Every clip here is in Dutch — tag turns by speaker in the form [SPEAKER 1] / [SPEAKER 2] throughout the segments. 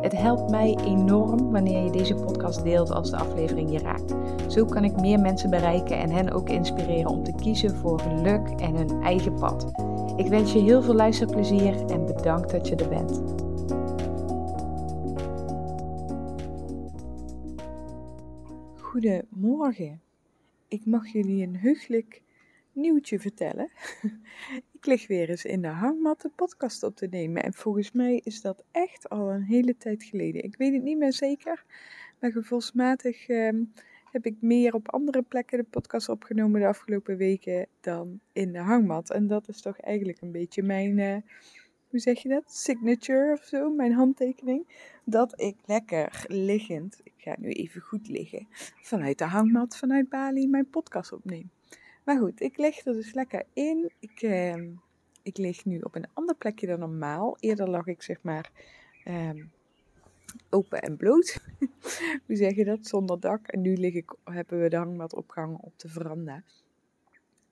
[SPEAKER 1] Het helpt mij enorm wanneer je deze podcast deelt als de aflevering je raakt. Zo kan ik meer mensen bereiken en hen ook inspireren om te kiezen voor geluk en hun eigen pad. Ik wens je heel veel luisterplezier en bedankt dat je er bent. Goedemorgen. Ik mag jullie een heugelijk nieuwtje vertellen. Ik lig weer eens in de hangmat de podcast op te nemen. En volgens mij is dat echt al een hele tijd geleden. Ik weet het niet meer zeker. Maar gevoelsmatig ehm, heb ik meer op andere plekken de podcast opgenomen de afgelopen weken dan in de hangmat. En dat is toch eigenlijk een beetje mijn, uh, hoe zeg je dat? Signature of zo, mijn handtekening. Dat ik lekker liggend, ik ga nu even goed liggen, vanuit de hangmat, vanuit Bali, mijn podcast opneem. Maar goed, ik lig er dus lekker in. Ik, uh, ik lig nu op een ander plekje dan normaal. Eerder lag ik zeg maar uh, open en bloot. Hoe zeg je dat? Zonder dak. En nu lig ik, hebben we de hangmat opgehangen op de veranda.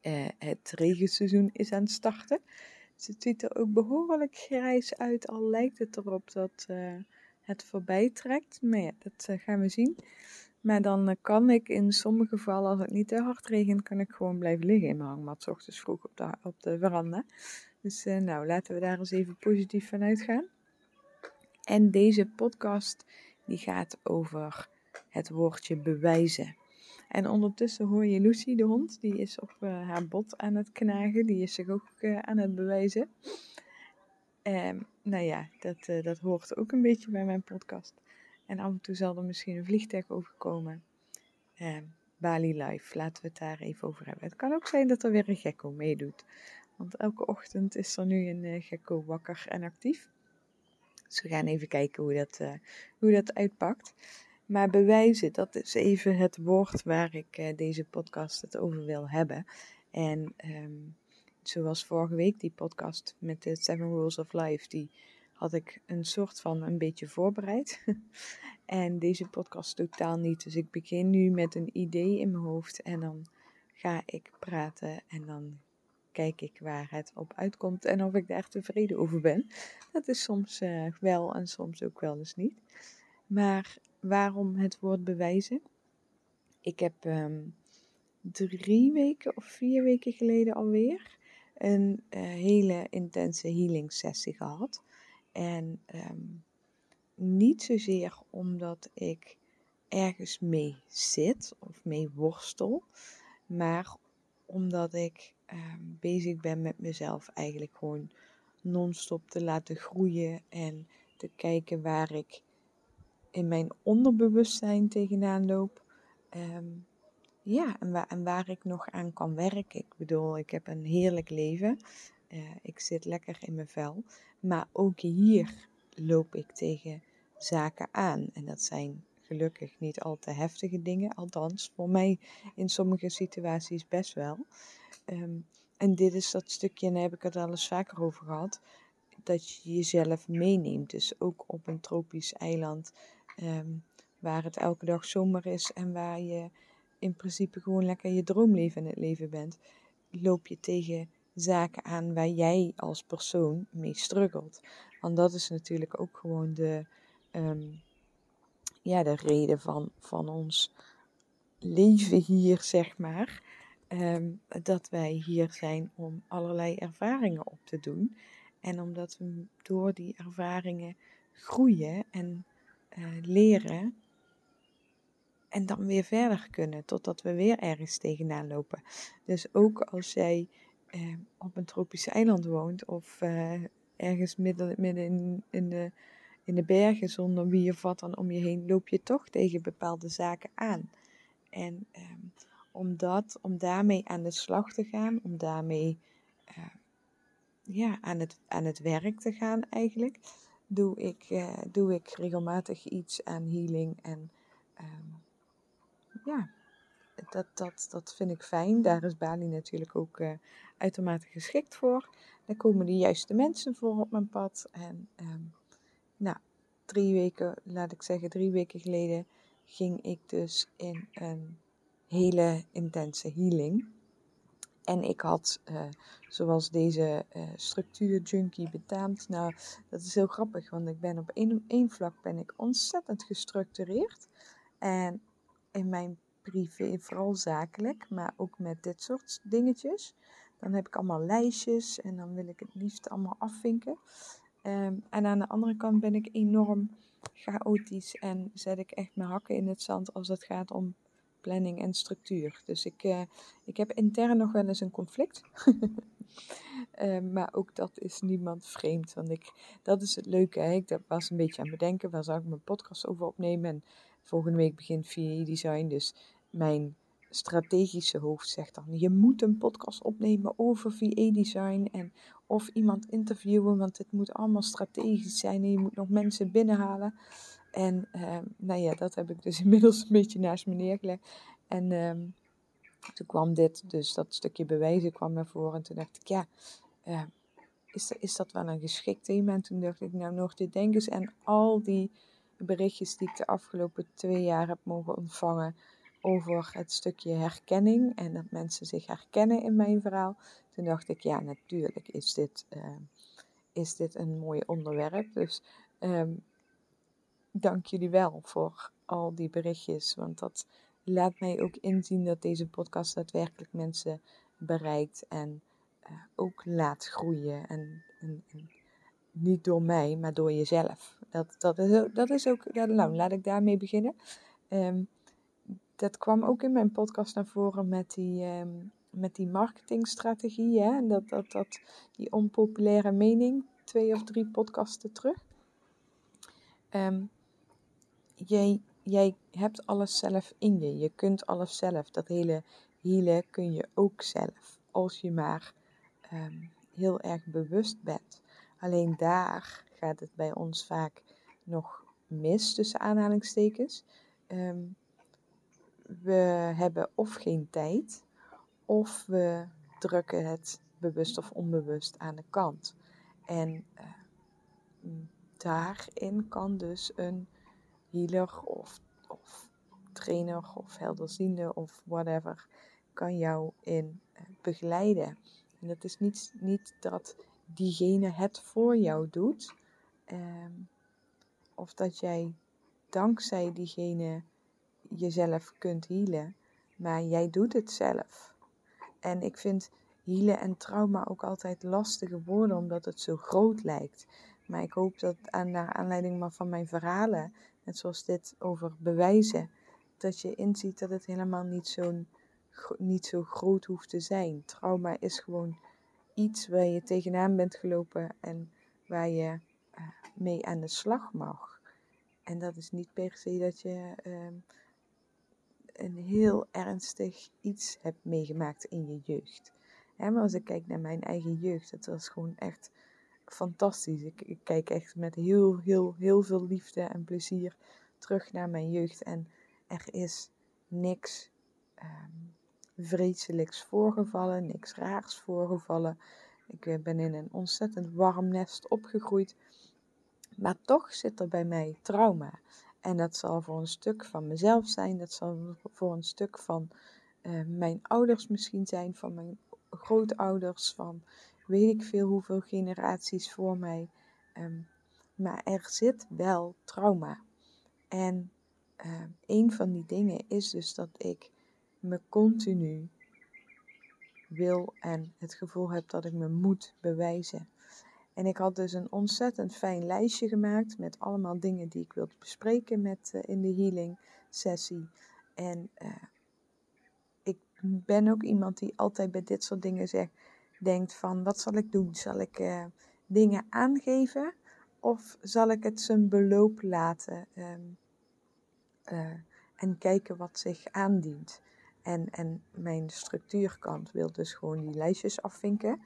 [SPEAKER 1] Uh, het regenseizoen is aan het starten. Het ziet er ook behoorlijk grijs uit. Al lijkt het erop dat uh, het voorbij trekt. Maar ja, dat uh, gaan we zien. Maar dan eh, kan ik in sommige gevallen, als het niet te hard regent, kan ik gewoon blijven liggen in mijn hangmat. Ochtends vroeg op de, op de veranda. Dus uh, nou, laten we daar eens even positief van uitgaan. En deze podcast die gaat over het woordje bewijzen. En ondertussen hoor je Lucy, de hond, die is op uh, haar bot aan het knagen. Die is zich ook aan het bewijzen. Um, nou ja, dat, dat hoort ook een beetje bij mijn podcast. En af en toe zal er misschien een vliegtuig overkomen. Uh, Bali Live, laten we het daar even over hebben. Het kan ook zijn dat er weer een gekko meedoet. Want elke ochtend is er nu een uh, gekko wakker en actief. Dus we gaan even kijken hoe dat, uh, hoe dat uitpakt. Maar bewijzen, dat is even het woord waar ik uh, deze podcast het over wil hebben. En um, zoals vorige week, die podcast met de Seven Rules of Life, die had ik een soort van een beetje voorbereid. en deze podcast totaal niet. Dus ik begin nu met een idee in mijn hoofd en dan ga ik praten en dan kijk ik waar het op uitkomt en of ik daar tevreden over ben. Dat is soms uh, wel en soms ook wel eens niet. Maar waarom het woord bewijzen? Ik heb um, drie weken of vier weken geleden alweer een uh, hele intense healing sessie gehad. En um, niet zozeer omdat ik ergens mee zit of mee worstel, maar omdat ik um, bezig ben met mezelf eigenlijk gewoon non-stop te laten groeien en te kijken waar ik in mijn onderbewustzijn tegenaan loop. Um, ja, en waar, en waar ik nog aan kan werken. Ik bedoel, ik heb een heerlijk leven. Uh, ik zit lekker in mijn vel. Maar ook hier loop ik tegen zaken aan. En dat zijn gelukkig niet al te heftige dingen. Althans, voor mij in sommige situaties best wel. Um, en dit is dat stukje, en daar heb ik het al eens vaker over gehad. Dat je jezelf meeneemt. Dus ook op een tropisch eiland. Um, waar het elke dag zomer is en waar je in principe gewoon lekker je droomleven in het leven bent. Loop je tegen zaken aan waar jij als persoon mee struggelt. Want dat is natuurlijk ook gewoon de, um, ja, de reden van, van ons leven hier, zeg maar. Um, dat wij hier zijn om allerlei ervaringen op te doen. En omdat we door die ervaringen groeien en uh, leren. En dan weer verder kunnen, totdat we weer ergens tegenaan lopen. Dus ook als jij eh, op een tropisch eiland woont of eh, ergens midden, midden in, in, de, in de bergen zonder wie of wat dan om je heen, loop je toch tegen bepaalde zaken aan. En eh, om, dat, om daarmee aan de slag te gaan, om daarmee eh, ja, aan, het, aan het werk te gaan eigenlijk, doe ik, eh, doe ik regelmatig iets aan healing en ehm, ja, dat, dat, dat vind ik fijn. Daar is Bali natuurlijk ook uh, uitermate geschikt voor. Daar komen de juiste mensen voor op mijn pad. En ehm, nou, drie weken, laat ik zeggen, drie weken geleden ging ik dus in een hele intense healing. En ik had, uh, zoals deze uh, structuurjunkie betaamt, nou, dat is heel grappig, want ik ben op één, één vlak ben ik ontzettend gestructureerd. En in mijn privé, vooral zakelijk, maar ook met dit soort dingetjes. Dan heb ik allemaal lijstjes en dan wil ik het liefst allemaal afvinken. Um, en aan de andere kant ben ik enorm chaotisch en zet ik echt mijn hakken in het zand als het gaat om planning en structuur. Dus ik, uh, ik heb intern nog wel eens een conflict. uh, maar ook dat is niemand vreemd. Want ik, dat is het leuke. Ik was een beetje aan het bedenken. Waar zou ik mijn podcast over opnemen? En volgende week begint VA Design. Dus mijn strategische hoofd zegt dan: je moet een podcast opnemen over VA design en of iemand interviewen, want het moet allemaal strategisch zijn en je moet nog mensen binnenhalen. En uh, nou ja, dat heb ik dus inmiddels een beetje naast me neergelegd. En uh, toen kwam dit, dus dat stukje bewijzen kwam naar voren. En toen dacht ik, ja, uh, is, is dat wel een geschikt thema? En toen dacht ik, nou nog dit denkens en al die berichtjes die ik de afgelopen twee jaar heb mogen ontvangen over het stukje herkenning en dat mensen zich herkennen in mijn verhaal. Toen dacht ik, ja, natuurlijk is dit, uh, is dit een mooi onderwerp. Dus um, dank jullie wel voor al die berichtjes, want dat laat mij ook inzien dat deze podcast daadwerkelijk mensen bereikt en uh, ook laat groeien. En, en, niet door mij, maar door jezelf. Dat, dat, is, dat is ook, nou, laat ik daarmee beginnen. Um, dat kwam ook in mijn podcast naar voren met die, um, met die marketingstrategie. Hè? En dat, dat, dat, die onpopulaire mening, twee of drie podcasten terug. Um, jij, jij hebt alles zelf in je. Je kunt alles zelf. Dat hele healen kun je ook zelf. Als je maar um, heel erg bewust bent. Alleen daar gaat het bij ons vaak nog mis, tussen aanhalingstekens. Um, we hebben of geen tijd, of we drukken het bewust of onbewust aan de kant. En uh, daarin kan dus een healer of, of trainer of helderziende of whatever, kan jou in uh, begeleiden. En dat is niet, niet dat diegene het voor jou doet, um, of dat jij dankzij diegene jezelf kunt healen, maar jij doet het zelf. En ik vind healen en trauma ook altijd lastige woorden, omdat het zo groot lijkt. Maar ik hoop dat aan, naar aanleiding van mijn verhalen, net zoals dit over bewijzen, dat je inziet dat het helemaal niet, zo'n, niet zo groot hoeft te zijn. Trauma is gewoon iets waar je tegenaan bent gelopen en waar je uh, mee aan de slag mag. En dat is niet per se dat je uh, een heel ernstig iets hebt meegemaakt in je jeugd. maar als ik kijk naar mijn eigen jeugd, dat was gewoon echt fantastisch. Ik, ik, kijk echt met heel, heel, heel veel liefde en plezier terug naar mijn jeugd. En er is niks um, vreselijks voorgevallen, niks raars voorgevallen. Ik eh, ben in een ontzettend warm nest opgegroeid. Maar toch zit er bij mij trauma. En dat zal voor een stuk van mezelf zijn, dat zal voor een stuk van uh, mijn ouders misschien zijn, van mijn grootouders, van weet ik veel hoeveel generaties voor mij. Um, maar er zit wel trauma. En uh, een van die dingen is dus dat ik me continu wil en het gevoel heb dat ik me moet bewijzen. En ik had dus een ontzettend fijn lijstje gemaakt met allemaal dingen die ik wilde bespreken met, uh, in de healing sessie. En uh, ik ben ook iemand die altijd bij dit soort dingen zegt, denkt van wat zal ik doen? Zal ik uh, dingen aangeven of zal ik het zijn beloop laten um, en kijken wat zich aandient? En, en mijn structuurkant wil dus gewoon die lijstjes afvinken.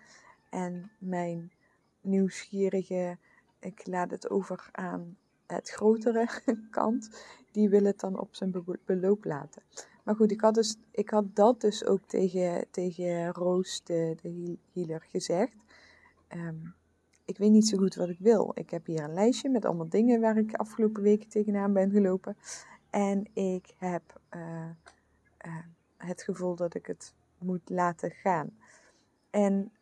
[SPEAKER 1] En mijn nieuwsgierige, ik laat het over aan het grotere kant, die wil het dan op zijn beloop laten. Maar goed, ik had, dus, ik had dat dus ook tegen, tegen Roos, de, de healer, gezegd. Ehm, ik weet niet zo goed wat ik wil. Ik heb hier een lijstje met allemaal dingen waar ik afgelopen weken tegenaan ben gelopen. En ik heb uh, uh, het gevoel dat ik het moet laten gaan. En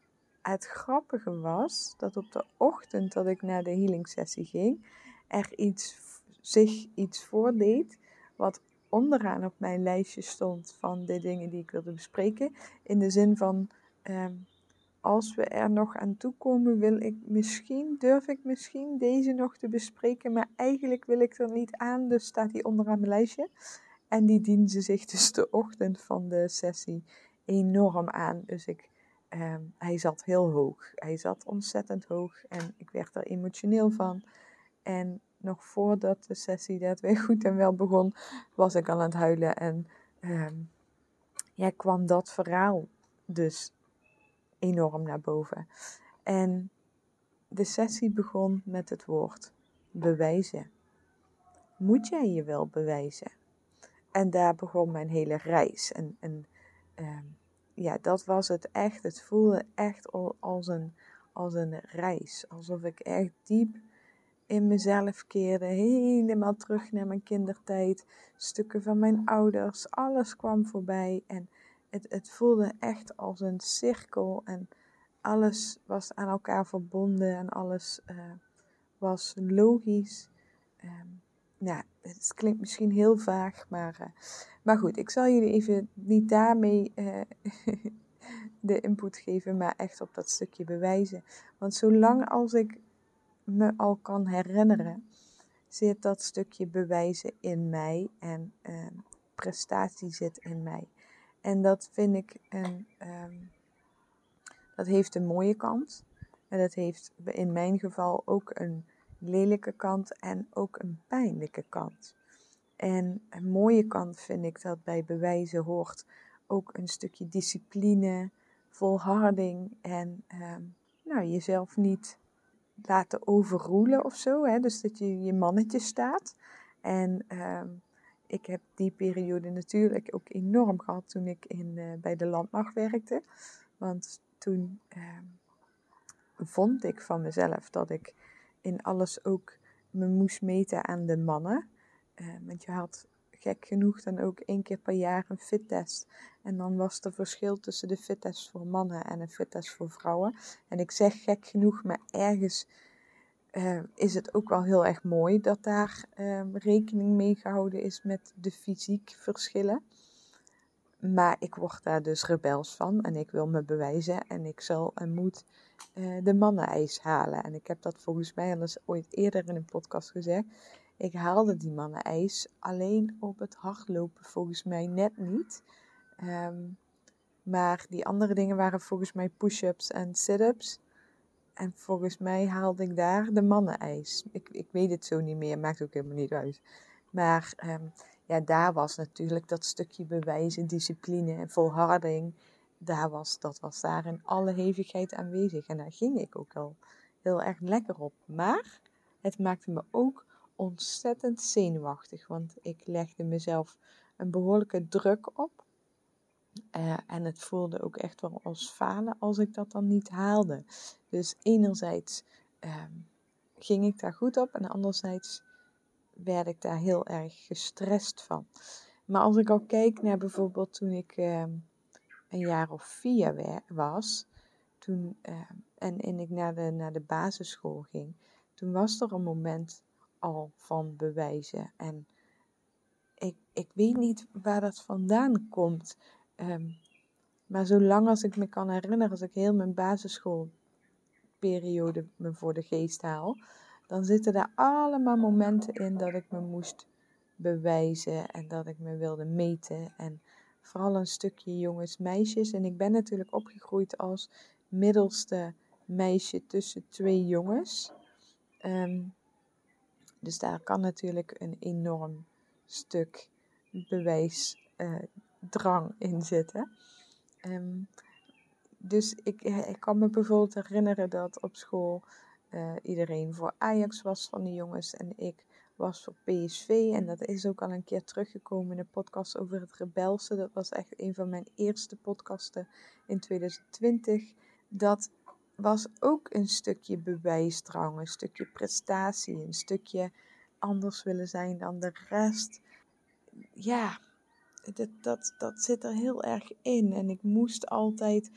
[SPEAKER 1] het grappige was dat op de ochtend dat ik naar de healing sessie ging, er iets, zich iets voordeed wat onderaan op mijn lijstje stond van de dingen die ik wilde bespreken. In de zin van, ehm, als we er nog aan toe komen, wil ik misschien, durf ik misschien deze nog te bespreken, maar eigenlijk wil ik er niet aan, dus staat die onderaan mijn lijstje. En die diende zich dus de ochtend van de sessie enorm aan. Dus ik, ehm, hij zat heel hoog. Hij zat ontzettend hoog en ik werd er emotioneel van. En nog voordat de sessie dat weer goed en wel begon, was ik al aan het huilen. En um, ja, kwam dat verhaal dus enorm naar boven. En de sessie begon met het woord bewijzen. Moet jij je wel bewijzen? En daar begon mijn hele reis. En, uh, ja, dat was het echt. Het voelde echt als een, als een reis. Alsof ik echt diep in mezelf keerde. Helemaal terug naar mijn kindertijd. Stukken van mijn ouders. Alles kwam voorbij. En het, het voelde echt als een cirkel. En alles was aan elkaar verbonden. En alles uh, was logisch. Um, ja, het klinkt misschien heel vaag, maar, uh, maar goed, ik zal jullie even niet daarmee uh, de input geven, maar echt op dat stukje bewijzen. Want zolang als ik me al kan herinneren, zit dat stukje bewijzen in mij en uh, prestatie zit in mij. En dat vind ik een, um, dat heeft een mooie kant. En dat heeft in mijn geval ook een lelijke kant en ook een pijnlijke kant. En een mooie kant vind ik dat bij bewijzen hoort ook een stukje discipline, volharding en ehm, nou, jezelf niet laten overroelen of zo. Hè? Dus dat je je mannetje staat. En ehm, ik heb die periode natuurlijk ook enorm gehad toen ik in, uh, bij de landmacht werkte. Want toen ehm, vond ik van mezelf dat ik in alles ook me moest meten aan de mannen. Uh, want je had gek genoeg dan ook één keer per jaar een fittest. En dan was er verschil tussen de fittest voor mannen en een fittest voor vrouwen. En ik zeg gek genoeg, maar ergens uh, is het ook wel heel erg mooi dat daar uh, rekening mee gehouden is met de fysiek verschillen. Maar ik word daar dus rebels van en ik wil me bewijzen en ik zal en moet uh, de mannenijs halen. En ik heb dat volgens mij al eens ooit eerder in een podcast gezegd. Ik haalde die mannenijs alleen op het hardlopen volgens mij net niet. Um, maar die andere dingen waren volgens mij push-ups en sit-ups. En volgens mij haalde ik daar de mannenijs. Ik, ik weet het zo niet meer, maakt ook helemaal niet uit. Maar um, ja, daar was natuurlijk dat stukje bewijzen, discipline en volharding. Daar was, dat was daar in alle hevigheid aanwezig. En daar ging ik ook al heel erg lekker op. Maar het maakte me ook ontzettend zenuwachtig. Want ik legde mezelf een behoorlijke druk op. Uh, en het voelde ook echt wel als falen als ik dat dan niet haalde. Dus enerzijds um, ging ik daar goed op en anderzijds werd ik daar heel erg gestrest van. Maar als ik al kijk naar bijvoorbeeld toen ik uh, een jaar of vier was, toen, uh, en, en ik naar de, naar de basisschool ging, toen was er een moment al van bewijzen. En ik, ik weet niet waar dat vandaan komt. Um, maar zolang als ik me kan herinneren, als ik heel mijn basisschoolperiode me voor de geest haal, dan zitten daar allemaal momenten in dat ik me moest bewijzen en dat ik me wilde meten. En vooral een stukje jongens, meisjes. En ik ben natuurlijk opgegroeid als middelste meisje tussen twee jongens. Um, dus daar kan natuurlijk een enorm stuk bewijsdrang uh, in zitten. Um, dus ik, ik kan me bijvoorbeeld herinneren dat op school uh, iedereen voor Ajax was van de jongens en ik was voor PSV. En dat is ook al een keer teruggekomen in de podcast over het rebelse. Dat was echt een van mijn eerste podcasten in 2020. Dat was ook een stukje bewijsdrang, een stukje prestatie, een stukje anders willen zijn dan de rest. Ja, dat, dat, dat zit er heel erg in. En ik moest altijd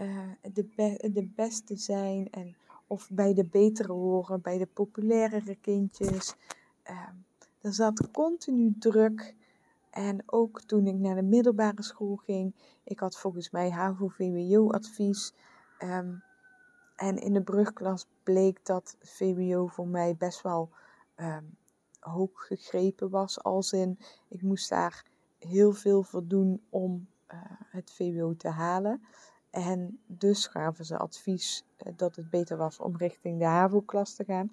[SPEAKER 1] uh, de, de beste zijn. En, of bij de betere horen, bij de populairere kindjes. Uh, er zat continu druk. En ook toen ik naar de middelbare school ging, ik had volgens mij HAVO-VWO-advies. Um, en in de brugklas bleek dat VWO voor mij best wel um, hoog gegrepen was. Als in, ik moest daar heel veel voor doen om uh, het VWO te halen. En dus gaven ze advies uh, dat het beter was om richting de HAVO-klas te gaan.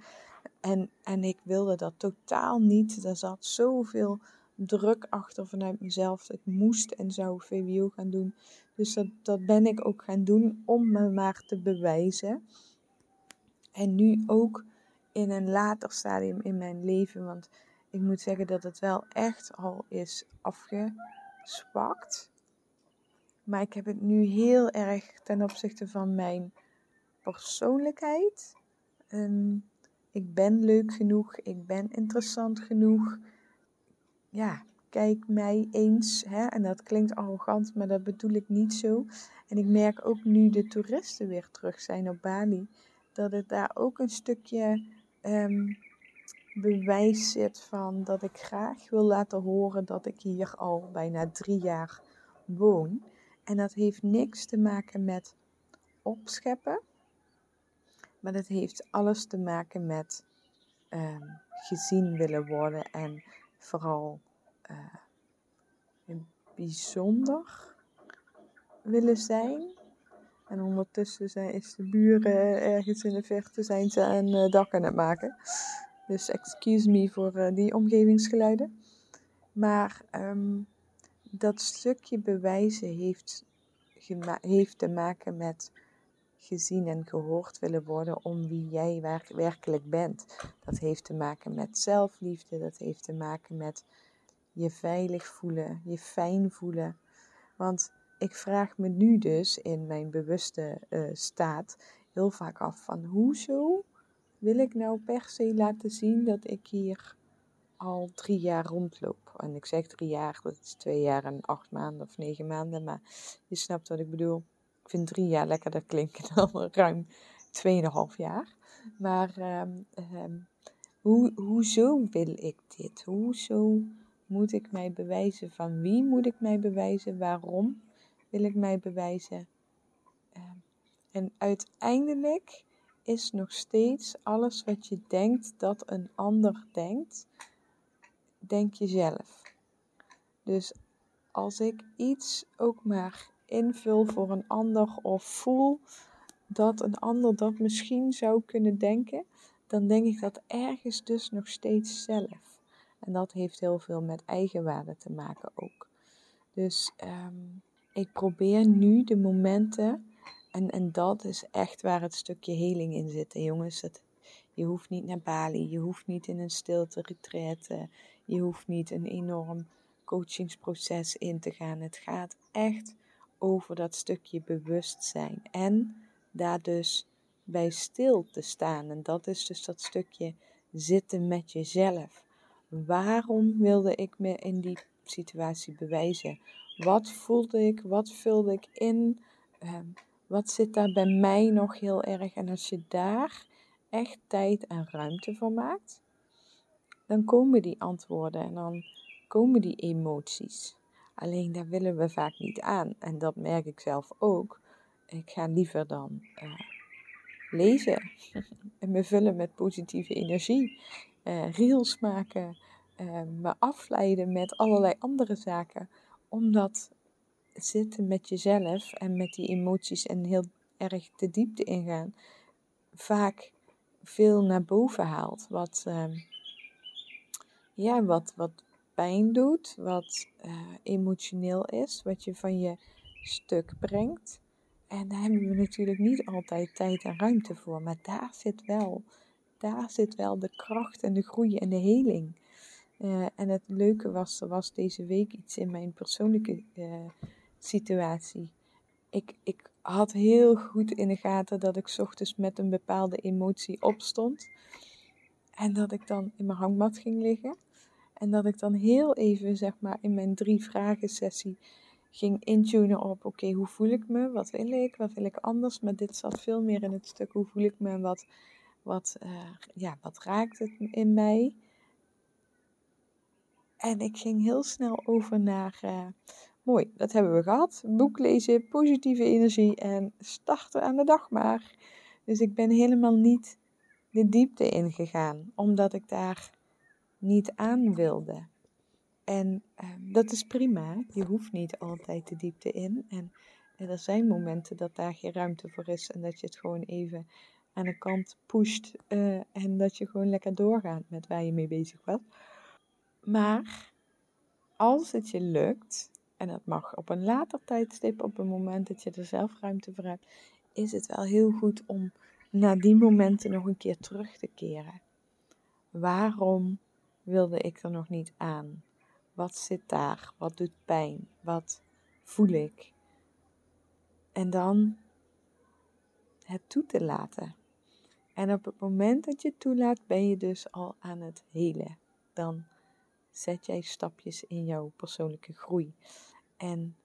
[SPEAKER 1] En, en ik wilde dat totaal niet. Er zat zoveel druk achter vanuit mezelf. Ik moest en zou VWO gaan doen. Dus dat, dat ben ik ook gaan doen om me maar te bewijzen. En nu ook in een later stadium in mijn leven. Want ik moet zeggen dat het wel echt al is afgespakt. Maar ik heb het nu heel erg ten opzichte van mijn persoonlijkheid. Um, ik ben leuk genoeg, ik ben interessant genoeg. Ja, kijk mij eens. Hè? En dat klinkt arrogant, maar dat bedoel ik niet zo. En ik merk ook nu de toeristen weer terug zijn op Bali, dat het daar ook een stukje um, bewijs zit van dat ik graag wil laten horen dat ik hier al bijna drie jaar woon. En dat heeft niks te maken met opscheppen, maar dat heeft alles te maken met um, gezien willen worden en vooral uh, bijzonder willen zijn. En ondertussen zijn, is de buren ergens in de verte zijn ze een uh, dak aan het maken. Dus excuse me voor uh, die omgevingsgeluiden. Maar um, dat stukje bewijzen heeft, heeft te maken met gezien en gehoord willen worden om wie jij werkelijk bent. Dat heeft te maken met zelfliefde, dat heeft te maken met je veilig voelen, je fijn voelen. Want ik vraag me nu dus in mijn bewuste uh, staat heel vaak af van hoezo wil ik nou per se laten zien dat ik hier al drie jaar rondloop. En ik zeg drie jaar, dat is twee jaar en acht maanden of negen maanden, maar je snapt wat ik bedoel. Ik vind drie jaar lekkerder klinken dan ruim tweeënhalf jaar. Maar um, um, hoe, hoezo wil ik dit? Hoezo moet ik mij bewijzen? Van wie moet ik mij bewijzen? Waarom wil ik mij bewijzen? Um, en uiteindelijk is nog steeds alles wat je denkt dat een ander denkt, denk je zelf. Dus als ik iets ook maar invul voor een ander of voel dat een ander dat misschien zou kunnen denken, dan denk ik dat ergens dus nog steeds zelf. En dat heeft heel veel met eigenwaarde te maken ook. Dus um, ik probeer nu de momenten, en, en dat is echt waar het stukje heling in zit. En jongens, het, je hoeft niet naar Bali, je hoeft niet in een stilte retreat, je hoeft niet een enorm coachingsproces in te gaan. Het gaat echt over dat stukje bewustzijn en daar dus bij stil te staan. En dat is dus dat stukje zitten met jezelf. Waarom wilde ik me in die situatie bewijzen? Wat voelde ik? Wat vulde ik in? Um, wat zit daar bij mij nog heel erg? En als je daar echt tijd en ruimte voor maakt, dan komen die antwoorden en dan komen die emoties. Alleen daar willen we vaak niet aan. En dat merk ik zelf ook. Ik ga liever dan uh, lezen en me vullen met positieve energie. Uh, reels maken, uh, me afleiden met allerlei andere zaken. Omdat zitten met jezelf en met die emoties en heel erg de diepte ingaan, vaak veel naar boven haalt. Wat, ehm, ja, wat, wat pijn doet, wat uh, emotioneel is, wat je van je stuk brengt. En daar hebben we natuurlijk niet altijd tijd en ruimte voor, maar daar zit wel daar zit wel de kracht en de groei en de heling. Uh, en het leuke was, er was deze week iets in mijn persoonlijke uh, situatie. Ik, ik had heel goed in de gaten dat ik ochtends met een bepaalde emotie opstond. En dat ik dan in mijn hangmat ging liggen. En dat ik dan heel even, zeg maar, in mijn drie vragen sessie ging intunen op, oké, hoe voel ik me? Wat wil ik? Wat wil ik anders? Maar dit zat veel meer in het stuk, hoe voel ik me? En wat, wat, uh, ja, wat raakt het in mij? En ik ging heel snel over naar, uh, mooi, dat hebben we gehad. Boek lezen, positieve energie en starten aan de dag maar. Dus ik ben helemaal niet de diepte ingegaan, omdat ik daar niet aan wilde. En uh, dat is prima. Je hoeft niet altijd de diepte in. En, en, er zijn momenten dat daar geen ruimte voor is. En dat je het gewoon even aan de kant pusht. Uh, en dat je gewoon lekker doorgaat met waar je mee bezig was. Maar als het je lukt, en dat mag op een later tijdstip, op een moment dat je er zelf ruimte voor hebt, is het wel heel goed om naar die momenten nog een keer terug te keren. Waarom wilde ik er nog niet aan? Wat zit daar? Wat doet pijn? Wat voel ik? En dan het toe te laten. En op het moment dat je het toelaat, ben je dus al aan het helen. Dan zet jij stapjes in jouw persoonlijke groei. En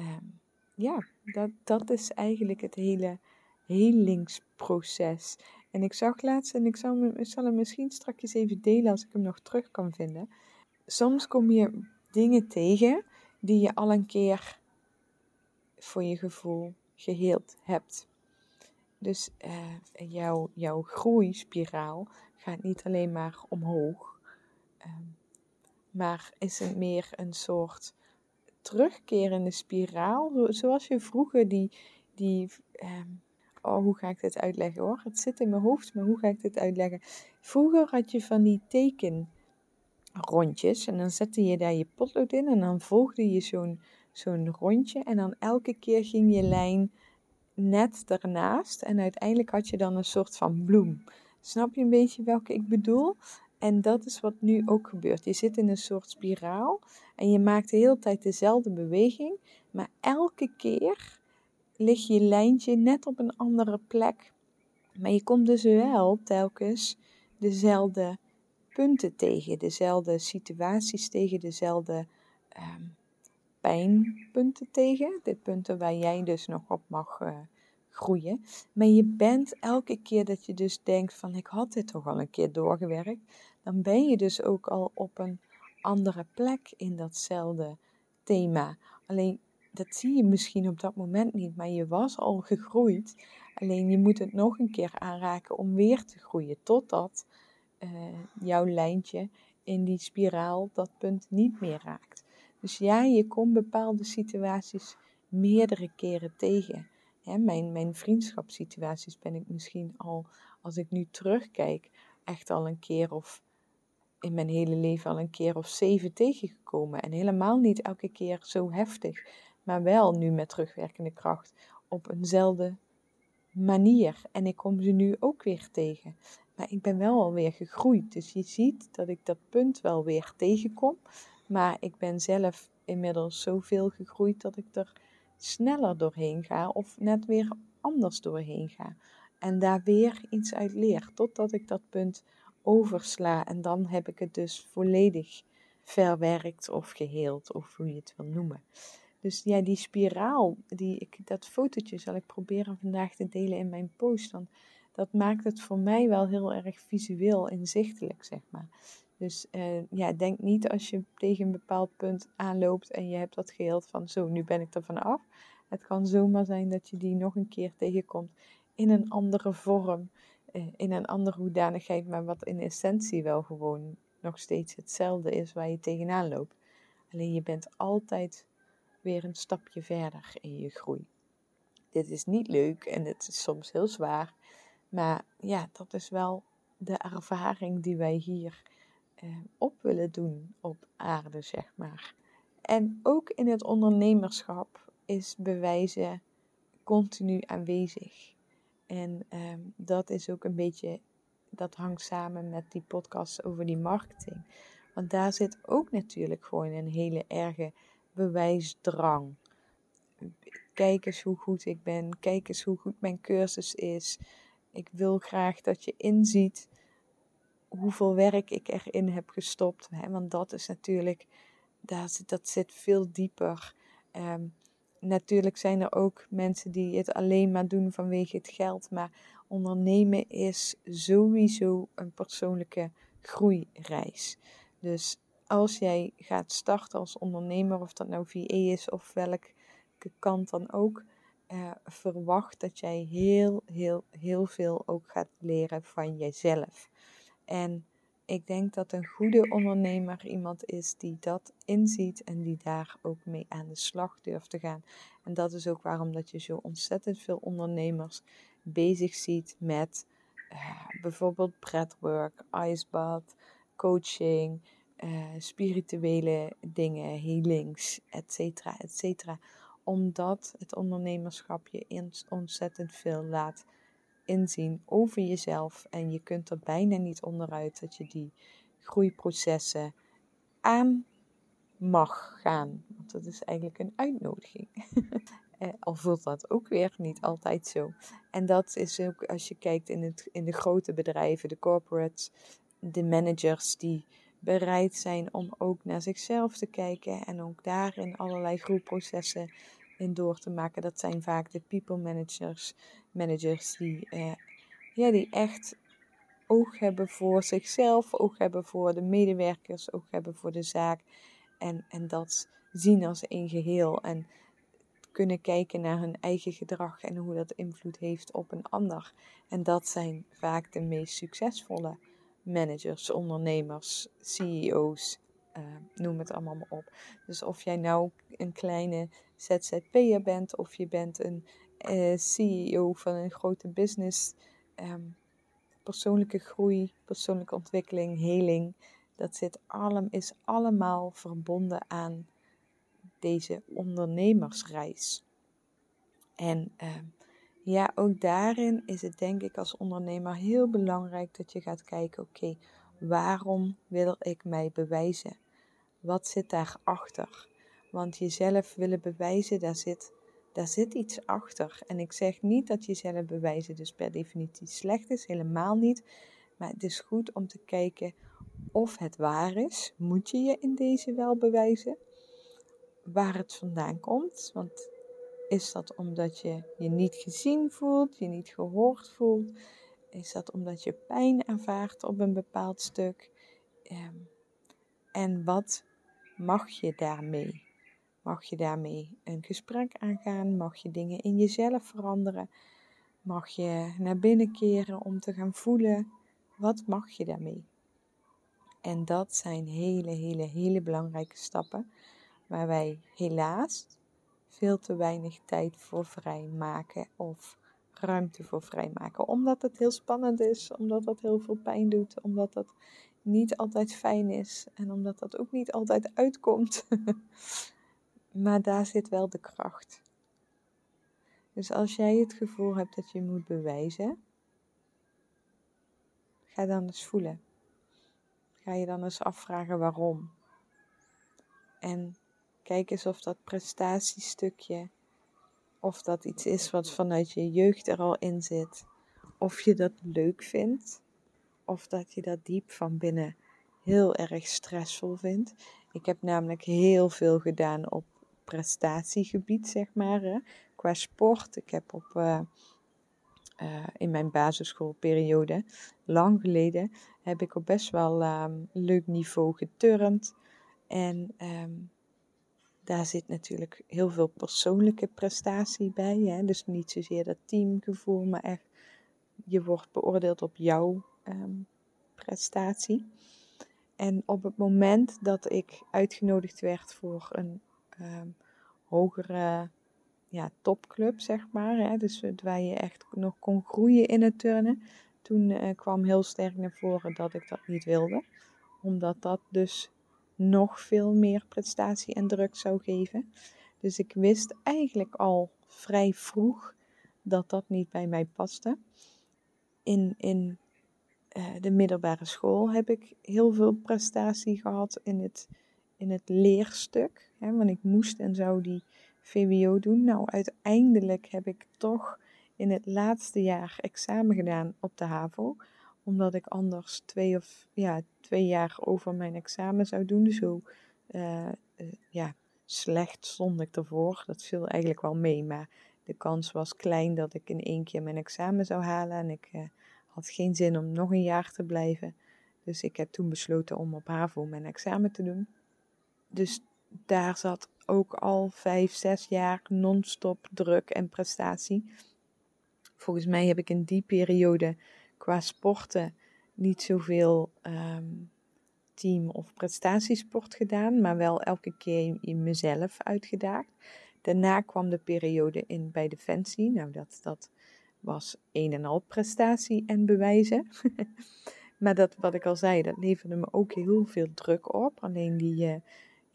[SPEAKER 1] um, ja, dat, dat is eigenlijk het hele helingsproces. En ik zag laatst, en ik zal, ik zal hem misschien straks even delen als ik hem nog terug kan vinden soms kom je dingen tegen die je al een keer voor je gevoel geheeld hebt. Dus uh, jouw, jouw groeispiraal gaat niet alleen maar omhoog, uh, maar is het meer een soort terugkerende spiraal. Zoals je vroeger die, die uh, oh hoe ga ik dit uitleggen hoor? Het zit in mijn hoofd, maar hoe ga ik dit uitleggen? Vroeger had je van die teken rondjes. En dan zette je daar je potlood in en dan volgde je zo'n zo'n rondje. En dan elke keer ging je lijn net daarnaast. En uiteindelijk had je dan een soort van bloem. Snap je een beetje welke ik bedoel? En dat is wat nu ook gebeurt. Je zit in een soort spiraal en je maakt de hele tijd dezelfde beweging. Maar elke keer ligt je lijntje net op een andere plek. Maar je komt dus wel telkens dezelfde punten tegen, dezelfde situaties tegen, dezelfde um, pijnpunten tegen. De punten waar jij dus nog op mag uh, groeien. Maar je bent elke keer dat je dus denkt van ik had dit toch al een keer doorgewerkt, dan ben je dus ook al op een andere plek in datzelfde thema. Alleen dat zie je misschien op dat moment niet, maar je was al gegroeid. Alleen je moet het nog een keer aanraken om weer te groeien, totdat uh, jouw lijntje in die spiraal dat punt niet meer raakt. Dus ja, je komt bepaalde situaties meerdere keren tegen. mijn, mijn vriendschapssituaties ben ik misschien al, als ik nu terugkijk, echt al een keer of in mijn hele leven al een keer of zeven tegengekomen. En helemaal niet elke keer zo heftig, maar wel nu met terugwerkende kracht op eenzelfde manier. En ik kom ze nu ook weer tegen. Maar ik ben wel alweer gegroeid. Dus je ziet dat ik dat punt wel weer tegenkom. Maar ik ben zelf inmiddels zoveel gegroeid dat ik er sneller doorheen ga. Of net weer anders doorheen ga. En daar weer iets uit leer. Totdat ik dat punt oversla. En dan heb ik het dus volledig verwerkt of geheeld. Of hoe je het wil noemen. Dus ja, die spiraal, die ik, dat fotootje zal ik proberen vandaag te delen in mijn post. Want dat maakt het voor mij wel heel erg visueel inzichtelijk, zeg maar. Dus uh, ja, denk niet als je tegen een bepaald punt aanloopt en je hebt dat geheeld van zo, nu ben ik er vanaf. Het kan zomaar zijn dat je die nog een keer tegenkomt in een andere vorm, uh, in een andere hoedanigheid, maar wat in essentie wel gewoon nog steeds hetzelfde is waar je tegenaan loopt. Alleen je bent altijd weer een stapje verder in je groei. Dit is niet leuk en het is soms heel zwaar. Maar ja, dat is wel de ervaring die wij hier eh, op willen doen op aarde, zeg maar. En ook in het ondernemerschap is bewijzen continu aanwezig. En ehm, dat is ook een beetje dat hangt samen met die podcast over die marketing. Want daar zit ook natuurlijk gewoon een hele erge bewijsdrang. Kijk eens hoe goed ik ben. Kijk eens hoe goed mijn cursus is. Ik wil graag dat je inziet hoeveel werk ik erin heb gestopt. Hè? Want dat is natuurlijk, dat, dat zit veel dieper. Um, natuurlijk zijn er ook mensen die het alleen maar doen vanwege het geld. Maar ondernemen is sowieso een persoonlijke groeireis. Dus als jij gaat starten als ondernemer, of dat nou VA is of welke kant dan ook, uh, verwacht dat jij heel, heel, heel veel ook gaat leren van jezelf. En ik denk dat een goede ondernemer iemand is die dat inziet en die daar ook mee aan de slag durft te gaan. En dat is ook waarom dat je zo ontzettend veel ondernemers bezig ziet met uh, bijvoorbeeld breathwork, icebad, coaching, uh, spirituele dingen, healings, etc. etcetera. Omdat het ondernemerschap je ontzettend veel laat inzien over jezelf. En je kunt er bijna niet onderuit dat je die groeiprocessen aan mag gaan. Want dat is eigenlijk een uitnodiging. Eh, al voelt dat ook weer niet altijd zo. En dat is ook als je kijkt in, het, in de grote bedrijven, de corporates, de managers die bereid zijn om ook naar zichzelf te kijken en ook daarin allerlei groeiprocessen in door te maken. Dat zijn vaak de people managers, managers die, eh, ja, die echt oog hebben voor zichzelf, oog hebben voor de medewerkers, oog hebben voor de zaak. En, en dat zien als een geheel. En kunnen kijken naar hun eigen gedrag en hoe dat invloed heeft op een ander. En dat zijn vaak de meest succesvolle managers, ondernemers, CEO's, uh, eh, noem het allemaal maar op. Dus of jij nou een kleine ZZP'er bent of je bent een uh, CEO van een grote business, um, persoonlijke groei, persoonlijke ontwikkeling, heling, dat zit allemaal, is allemaal verbonden aan deze ondernemersreis. En uh, ja, ook daarin is het denk ik als ondernemer heel belangrijk dat je gaat kijken, oké, waarom wil ik mij bewijzen? Wat zit daarachter? Want jezelf willen bewijzen, daar zit, daar zit iets achter. En ik zeg niet dat jezelf bewijzen dus per definitie slecht is, helemaal niet. Maar het is goed om te kijken of het waar is. Moet je je in deze wel bewijzen? Waar het vandaan komt. Want is dat omdat je je niet gezien voelt, je niet gehoord voelt? Is dat omdat je pijn ervaart op een bepaald stuk? Ehm, en wat mag je daarmee? Mag je daarmee een gesprek aangaan? Mag je dingen in jezelf veranderen? Mag je naar binnen keren om te gaan voelen? Wat mag je daarmee? En dat zijn hele, hele, hele belangrijke stappen waar wij helaas veel te weinig tijd voor vrijmaken of ruimte voor vrijmaken. Omdat het heel spannend is, omdat dat heel veel pijn doet, omdat dat niet altijd fijn is en omdat dat ook niet altijd uitkomt. maar daar zit wel de kracht. Dus als jij het gevoel hebt dat je moet bewijzen, ga dan eens voelen. Ga je dan eens afvragen waarom. En kijk eens of dat prestatiestukje, of dat iets is wat vanuit je jeugd er al in zit. Of je dat leuk vindt of dat je dat diep van binnen heel erg stressvol vindt. Ik heb namelijk heel veel gedaan op prestatiegebied, zeg maar, hè, qua sport. Ik heb op, uh, uh, in mijn basisschoolperiode, lang geleden, heb ik op best wel um, leuk niveau geturnd. En um, daar zit natuurlijk heel veel persoonlijke prestatie bij. Hè? Dus niet zozeer dat teamgevoel, maar echt je wordt beoordeeld op jouw Ehm, prestatie. En op het moment dat ik uitgenodigd werd voor een um, hogere ja, topclub, zeg maar, hè, dus waar je echt nog kon groeien in het turnen, toen uh, kwam heel sterk naar voren dat ik dat niet wilde. Omdat dat dus nog veel meer prestatie en druk zou geven. Dus ik wist eigenlijk al vrij vroeg dat dat niet bij mij paste. In, in eh, de middelbare school heb ik heel veel prestatie gehad in het, in het leerstuk. Hè, want ik moest en zou die VWO doen. Nou, uiteindelijk heb ik toch in het laatste jaar examen gedaan op de HAVO. Omdat ik anders twee, of, ja, twee jaar over mijn examen zou doen. Zo uh, ja, slecht stond ik ervoor. Dat viel eigenlijk wel mee. Maar de kans was klein dat ik in één keer mijn examen zou halen. En ik uh, had geen zin om nog een jaar te blijven. Dus ik heb toen besloten om op HAVO mijn examen te doen. Dus daar zat ook al vijf, zes jaar non-stop druk en prestatie. Volgens mij heb ik in die periode qua sporten niet zoveel um, team- of prestatiesport gedaan, maar wel elke keer in mezelf uitgedaagd. Daarna kwam de periode in bij Defensie. Nou, dat, dat was een en al prestatie en bewijzen. maar dat, wat ik al zei, dat leverde me ook heel veel druk op. Alleen die, uh,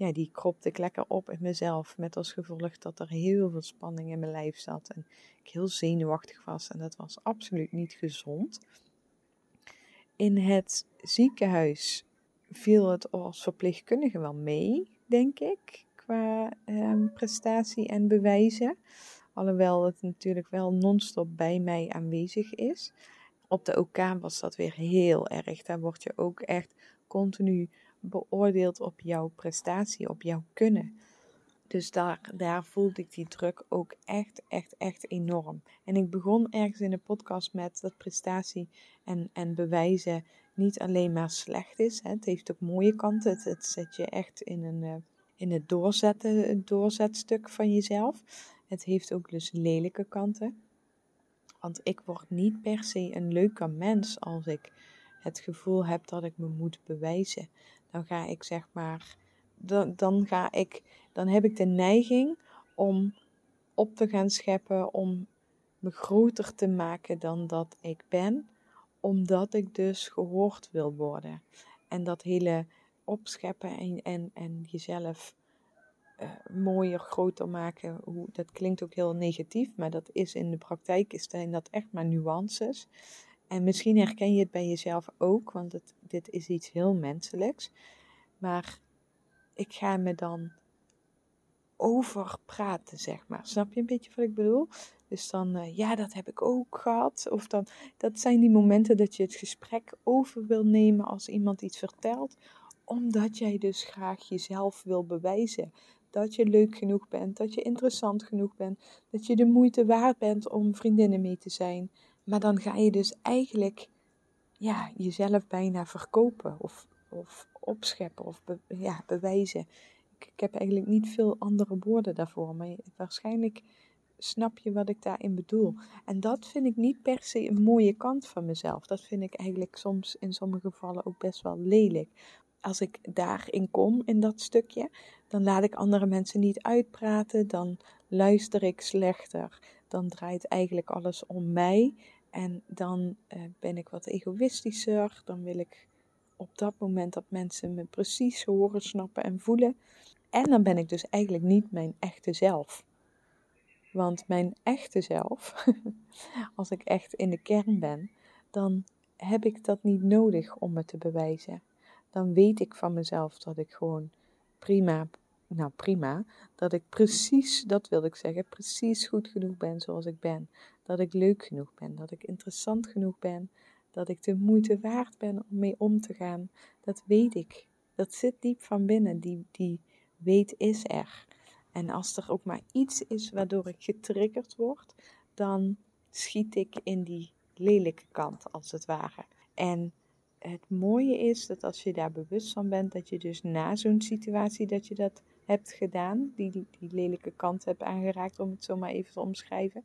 [SPEAKER 1] ja, die kropte ik lekker op in mezelf. Met als gevolg dat er heel veel spanning in mijn lijf zat. En ik heel zenuwachtig was. En dat was absoluut niet gezond. In het ziekenhuis viel het als verpleegkundige wel mee, denk ik. Qua eh, prestatie en bewijzen. Alhoewel het natuurlijk wel non-stop bij mij aanwezig is. Op de OK was dat weer heel erg. Daar word je ook echt continu beoordeeld op jouw prestatie, op jouw kunnen. Dus daar, daar voelde ik die druk ook echt, echt, echt enorm. En ik begon ergens in de podcast met dat prestatie en, en bewijzen niet alleen maar slecht is. Hè. Het heeft ook mooie kanten. Het, zet je echt in, een, uh, in het doorzetten, doorzetstuk van jezelf. Het heeft ook dus lelijke kanten. Want ik word niet per se een leuke mens als ik het gevoel heb dat ik me moet bewijzen. Dan ga ik zeg maar, dan, dan ga ik, dan heb ik de neiging om op te gaan scheppen, om me groter te maken dan dat ik ben, omdat ik dus gehoord wil worden. En dat hele opscheppen en, en, en jezelf uh, mooier, groter maken. Hoe, dat klinkt ook heel negatief, maar dat is in de praktijk is zijn dat echt maar nuances. En misschien herken je het bij jezelf ook, want het, dit is iets heel menselijks. Maar ik ga me dan over praten, zeg maar. Snap je een beetje wat ik bedoel? Dus dan, uh, ja, dat heb ik ook gehad. Of dan, dat zijn die momenten dat je het gesprek over wil nemen als iemand iets vertelt. Omdat jij dus graag jezelf wil bewijzen dat je leuk genoeg bent, dat je interessant genoeg bent, dat je de moeite waard bent om vriendinnen mee te zijn. Maar dan ga je dus eigenlijk ja, jezelf bijna verkopen of, of opscheppen of ja, bewijzen. Ik, ik, heb eigenlijk niet veel andere woorden daarvoor, maar waarschijnlijk snap je wat ik daarin bedoel. En dat vind ik niet per se een mooie kant van mezelf. Dat vind ik eigenlijk soms in sommige gevallen ook best wel lelijk als ik daarin kom, in dat stukje, dan laat ik andere mensen niet uitpraten, dan luister ik slechter, dan draait eigenlijk alles om mij en dan uh, ben ik wat egoïstischer, dan wil ik op dat moment dat mensen me precies horen, snappen en voelen. En dan ben ik dus eigenlijk niet mijn echte zelf. Want mijn echte zelf, als ik echt in de kern ben, dan heb ik dat niet nodig om me te bewijzen dan weet ik van mezelf dat ik gewoon prima, nou prima, dat ik precies, dat wil ik zeggen, precies goed genoeg ben zoals ik ben. Dat ik leuk genoeg ben, dat ik interessant genoeg ben, dat ik de moeite waard ben om mee om te gaan. Dat weet ik. Dat zit diep van binnen. Die, die weet is er. En als er ook maar iets is waardoor ik getriggerd word, dan schiet ik in die lelijke kant, als het ware. En het mooie is dat als je daar bewust van bent, dat je dus na zo'n situatie dat je dat hebt gedaan, die, die lelijke kant hebt aangeraakt, om het zo maar even te omschrijven.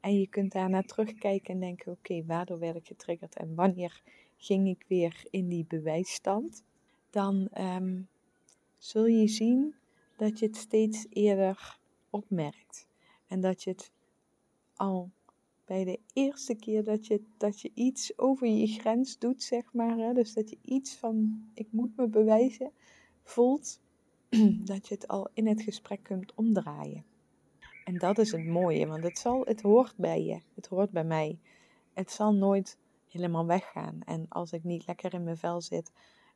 [SPEAKER 1] En je kunt daarna terugkijken en denken, oké, waardoor werd ik getriggerd en wanneer ging ik weer in die bewijsstand? Dan um, zul je zien dat je het steeds eerder opmerkt. En dat je het al bij de eerste keer dat je, dat je iets over je grens doet, zeg maar, hè, dus dat je iets van ik moet me bewijzen, voelt, dat je het al in het gesprek kunt omdraaien. En dat is het mooie, want het, zal, het hoort bij je, het hoort bij mij. Het zal nooit helemaal weggaan. En als ik niet lekker in mijn vel zit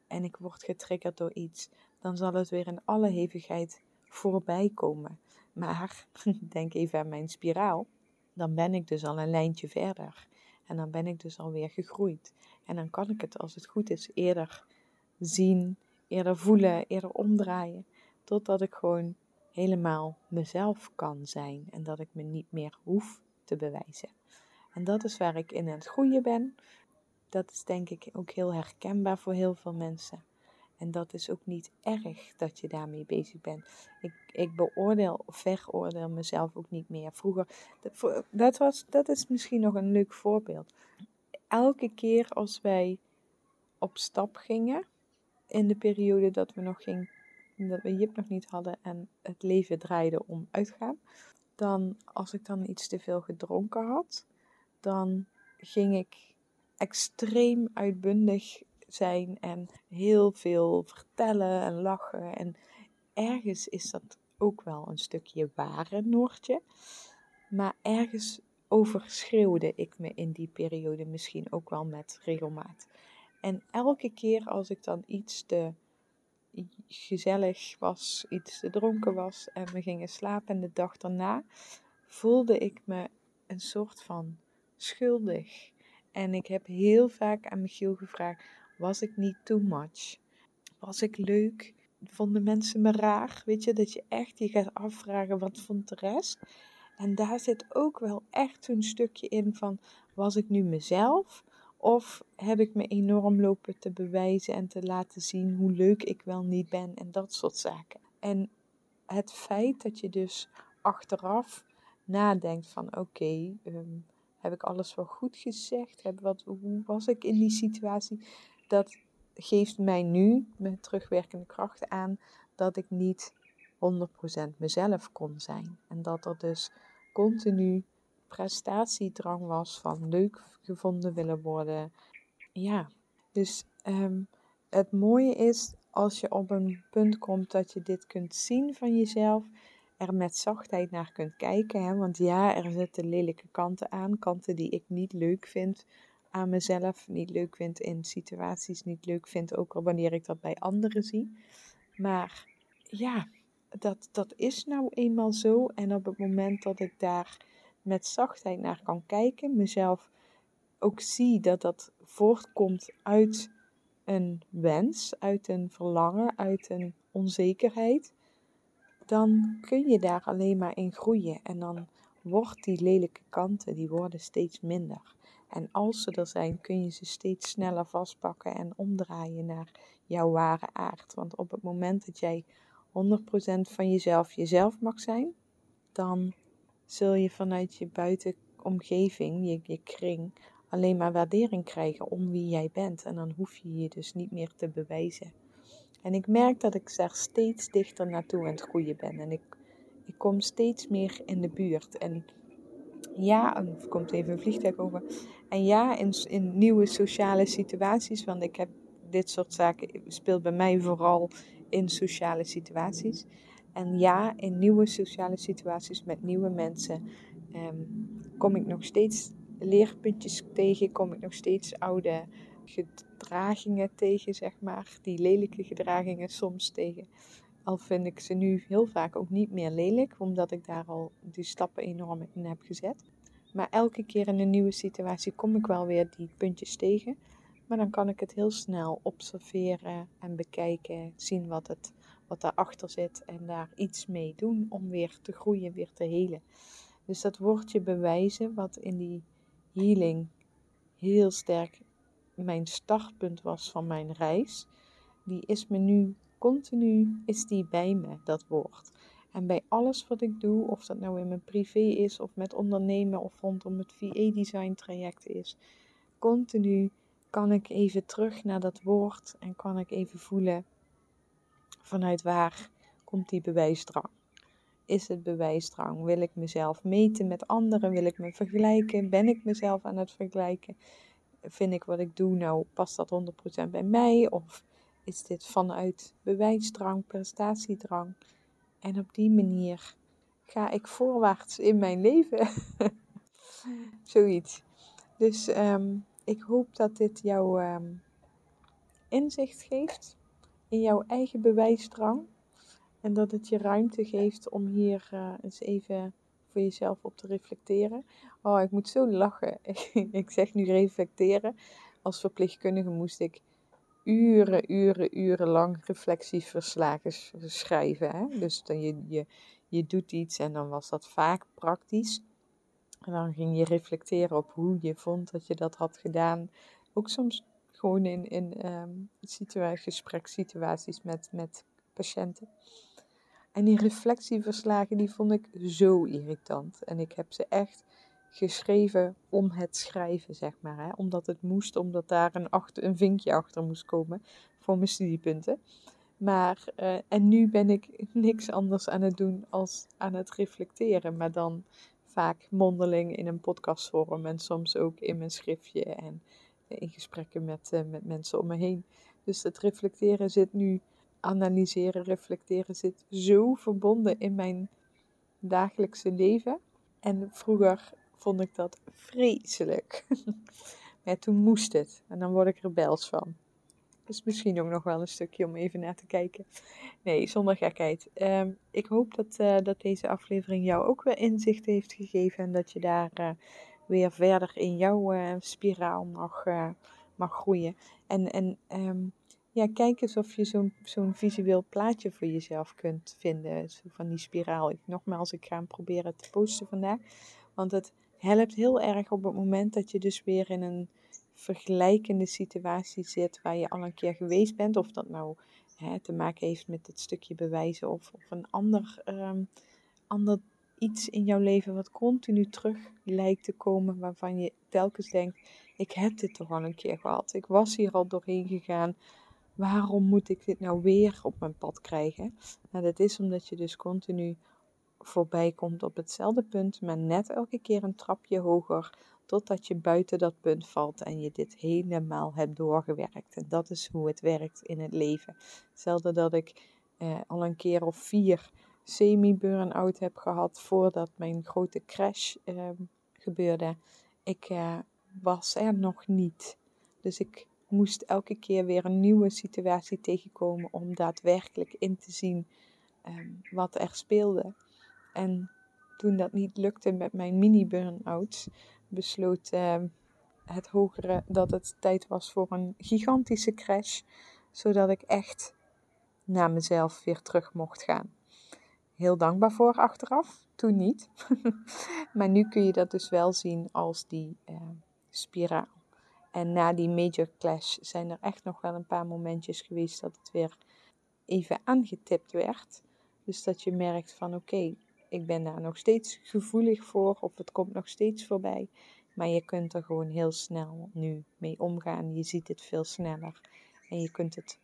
[SPEAKER 1] en ik word getriggerd door iets, dan zal het weer in alle hevigheid voorbij komen. Maar denk even aan mijn spiraal. Dan ben ik dus al een lijntje verder. En dan ben ik dus alweer gegroeid. En dan kan ik het, als het goed is, eerder zien, eerder voelen, eerder omdraaien. Totdat ik gewoon helemaal mezelf kan zijn. En dat ik me niet meer hoef te bewijzen. En dat is waar ik in het groeien ben. Dat is denk ik ook heel herkenbaar voor heel veel mensen. En dat is ook niet erg dat je daarmee bezig bent. Ik, ik beoordeel of veroordeel mezelf ook niet meer. Vroeger, dat, was, dat is misschien nog een leuk voorbeeld. Elke keer als wij op stap gingen, in de periode dat we nog ging, dat we Jip nog niet hadden en het leven draaide om uitgaan, dan als ik dan iets te veel gedronken had, dan ging ik extreem uitbundig zijn en heel veel vertellen en lachen. En ergens is dat ook wel een stukje ware Noortje. Maar ergens overschreeuwde ik me in die periode misschien ook wel met regelmaat. En elke keer als ik dan iets te gezellig was, iets te dronken was en we gingen slapen en de dag daarna, voelde ik me een soort van schuldig. En ik heb heel vaak aan Michiel gevraagd: was ik niet too much? Was ik leuk? Vonden mensen me raar? Weet je, dat je echt je gaat afvragen: wat vond de rest? En daar zit ook wel echt zo'n stukje in van: was ik nu mezelf? Of heb ik me enorm lopen te bewijzen en te laten zien hoe leuk ik wel niet ben en dat soort zaken. En het feit dat je dus achteraf nadenkt van oké, ehm, heb ik alles wel goed gezegd? Heb, wat, hoe was ik in die situatie? Dat geeft mij nu met terugwerkende kracht aan dat ik niet 100% mezelf kon zijn. En dat er dus continu prestatiedrang was van leuk gevonden willen worden. Ja, dus ehm, het mooie is als je op een punt komt dat je dit kunt zien van jezelf, er met zachtheid naar kunt kijken. Hè? Want ja, er zitten lelijke kanten aan, kanten die ik niet leuk vind aan mezelf, niet leuk vind in situaties, niet leuk vind ook al wanneer ik dat bij anderen zie. Maar ja, dat, dat is nou eenmaal zo. En op het moment dat ik daar met zachtheid naar kan kijken, mezelf ook zie dat dat voortkomt uit een wens, uit een verlangen, uit een onzekerheid, dan kun je daar alleen maar in groeien. En dan wordt die lelijke kanten, die worden steeds minder. En als ze er zijn, kun je ze steeds sneller vastpakken en omdraaien naar jouw ware aard. Want op het moment dat jij 100% van jezelf jezelf mag zijn, dan zul je vanuit je buitenomgeving, je, je kring, alleen maar waardering krijgen om wie jij bent. En dan hoef je je dus niet meer te bewijzen. En ik merk dat ik daar steeds dichter naartoe aan het groeien ben. En ik, ik kom steeds meer in de buurt. En ja, er komt even een vliegtuig over. En ja, in, in nieuwe sociale situaties, want ik heb dit soort zaken speelt bij mij vooral in sociale situaties. En ja, in nieuwe sociale situaties met nieuwe mensen ehm, kom ik nog steeds leerpuntjes tegen, kom ik nog steeds oude gedragingen tegen, zeg maar. Die lelijke gedragingen soms tegen. Al vind ik ze nu heel vaak ook niet meer lelijk, omdat ik daar al die stappen enorm in heb gezet. Maar elke keer in een nieuwe situatie kom ik wel weer die puntjes tegen. Maar dan kan ik het heel snel observeren en bekijken, zien wat, het, wat daarachter zit en daar iets mee doen om weer te groeien, weer te helen. Dus dat woordje bewijzen, wat in die healing heel sterk mijn startpunt was van mijn reis, die is me nu continu, is die bij me, dat woord. En bij alles wat ik doe, of dat nou in mijn privé is, of met ondernemen, of rondom het VA-design traject is, continu kan ik even terug naar dat woord en kan ik even voelen vanuit waar komt die bewijsdrang. Is het bewijsdrang? Wil ik mezelf meten met anderen? Wil ik me vergelijken? Ben ik mezelf aan het vergelijken? vind ik wat ik doe nou, past dat 100% bij mij? Of is dit vanuit bewijsdrang, prestatiedrang? En op die manier ga ik voorwaarts in mijn leven. Zoiets. Dus um, ik hoop dat dit jou ehm, inzicht geeft in jouw eigen bewijsdrang. En dat het je ruimte geeft om hier uh, eens even voor jezelf op te reflecteren. Oh, ik moet zo lachen. ik zeg nu reflecteren. Als verpleegkundige moest ik uren, uren, uren lang reflectieverslagen schrijven. Hè? Dus dan je, je, je doet iets en dan was dat vaak praktisch. En dan ging je reflecteren op hoe je vond dat je dat had gedaan. Ook soms gewoon in, in um, gesprekssituaties met, met patiënten. En die reflectieverslagen, die vond ik zo irritant. En ik heb ze echt geschreven om het schrijven, zeg maar. Hè? Omdat het moest, omdat daar een, achter, een vinkje achter moest komen voor mijn studiepunten. Maar, uh, en nu ben ik niks anders aan het doen als aan het reflecteren. Maar dan vaak mondeling in een podcastvorm en soms ook in mijn schriftje en in gesprekken met, uh, met mensen om me heen. Dus het reflecteren zit nu, analyseren, reflecteren zit zo verbonden in mijn dagelijkse leven. En vroeger vond ik dat vreselijk. maar toen moest het. En dan word ik rebels van. Dus misschien ook nog wel een stukje om even naar te kijken. Nee, zonder gekheid. Ehm, ik hoop dat, uh, dat deze aflevering jou ook weer inzicht heeft gegeven. En dat je daar uh, weer verder in jouw uh, spiraal mag, mag groeien. En, en um, ja, kijk eens of je zo'n zo'n visueel plaatje voor jezelf kunt vinden. Van die spiraal. Ik, nogmaals, ik ga hem proberen te posten vandaag. Want het helpt heel erg op het moment dat je dus weer in een vergelijkende situatie zit waar je al een keer geweest bent. Of dat nou hè, te maken heeft met het stukje bewijzen of, of een ander, um, ander iets in jouw leven wat continu terug lijkt te komen. Waarvan je telkens denkt, ik heb dit toch al een keer gehad. Ik was hier al doorheen gegaan. Waarom moet ik dit nou weer op mijn pad krijgen? Nou, dat is omdat je dus continu voorbij komt op hetzelfde punt, maar net elke keer een trapje hoger, totdat je buiten dat punt valt en je dit helemaal hebt doorgewerkt. En dat is hoe het werkt in het leven. Hetzelfde dat ik eh, al een keer of vier semi-burn-out heb gehad voordat mijn grote crash eh, gebeurde. Ik eh, was er nog niet. Dus ik moest elke keer weer een nieuwe situatie tegenkomen om daadwerkelijk in te zien ehm, wat er speelde. En toen dat niet lukte met mijn mini-burn-out, besloot uh, het hogere dat het tijd was voor een gigantische crash, zodat ik echt naar mezelf weer terug mocht gaan. Heel dankbaar voor achteraf, toen niet. maar nu kun je dat dus wel zien als die uh, spiraal. En na die major clash zijn er echt nog wel een paar momentjes geweest dat het weer even aangetipt werd. Dus dat je merkt van oké, ik ben daar nog steeds gevoelig voor of het komt nog steeds voorbij. Maar je kunt er gewoon heel snel nu mee omgaan. Je ziet het veel sneller. En je kunt het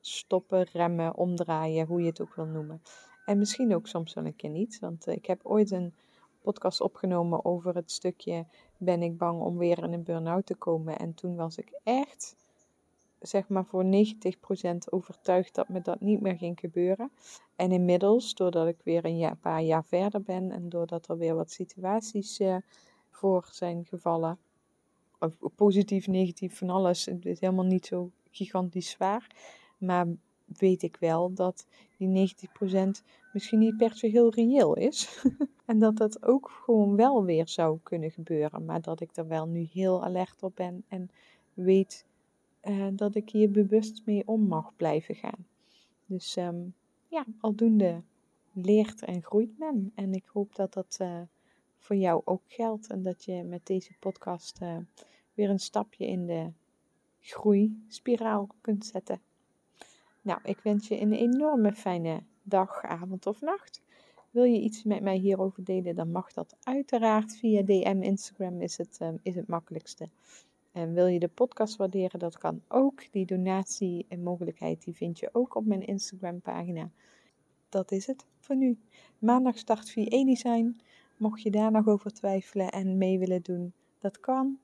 [SPEAKER 1] stoppen, remmen, omdraaien, hoe je het ook wil noemen. En misschien ook soms wel een keer niet. Want eh, ik heb ooit een podcast opgenomen over het stukje ben ik bang om weer in een burn-out te komen. En toen was ik echt zeg maar voor 90% overtuigd dat me dat niet meer ging gebeuren. En inmiddels, doordat ik weer een paar jaar verder ben en doordat er weer wat situaties uh, voor zijn gevallen, positief, negatief, van alles, het is helemaal niet zo gigantisch zwaar. Maar weet ik wel dat die 90% misschien niet per se heel reëel is. en dat dat ook gewoon wel weer zou kunnen gebeuren. Maar dat ik er wel nu heel alert op ben en weet uh, dat ik hier bewust mee om mag blijven gaan. Dus um, ja, aldoende leert en groeit men. En ik hoop dat dat uh, voor jou ook geldt en dat je met deze podcast uh, weer een stapje in de groeispiraal kunt zetten. Nou, ik wens je een enorme fijne dag, avond of nacht. Wil je iets met mij hierover delen, dan mag dat uiteraard via DM, Instagram is het, um, is het makkelijkste. En wil je de podcast waarderen, dat kan ook. Die donatie en mogelijkheid die vind je ook op mijn Instagram pagina. Dat is het voor nu. Maandag start via e-design. Mocht je daar nog over twijfelen en mee willen doen, dat kan.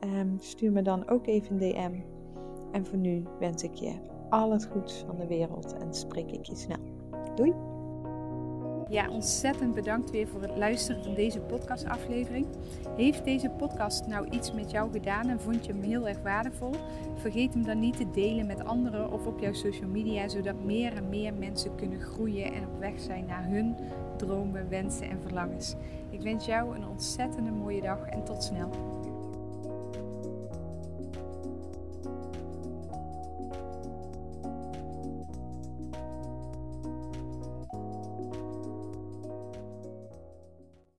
[SPEAKER 1] Um, stuur me dan ook even een DM. En voor nu wens ik je al het goeds van de wereld en spreek ik je snel. Doei!
[SPEAKER 2] Ja, ontzettend bedankt weer voor het luisteren van deze podcastaflevering. Heeft deze podcast nou iets met jou gedaan en vond je hem heel erg waardevol? Vergeet hem dan niet te delen met anderen of op jouw social media, zodat meer en meer mensen kunnen groeien en op weg zijn naar hun dromen, wensen en verlangens. Ik wens jou een ontzettende mooie dag en tot snel.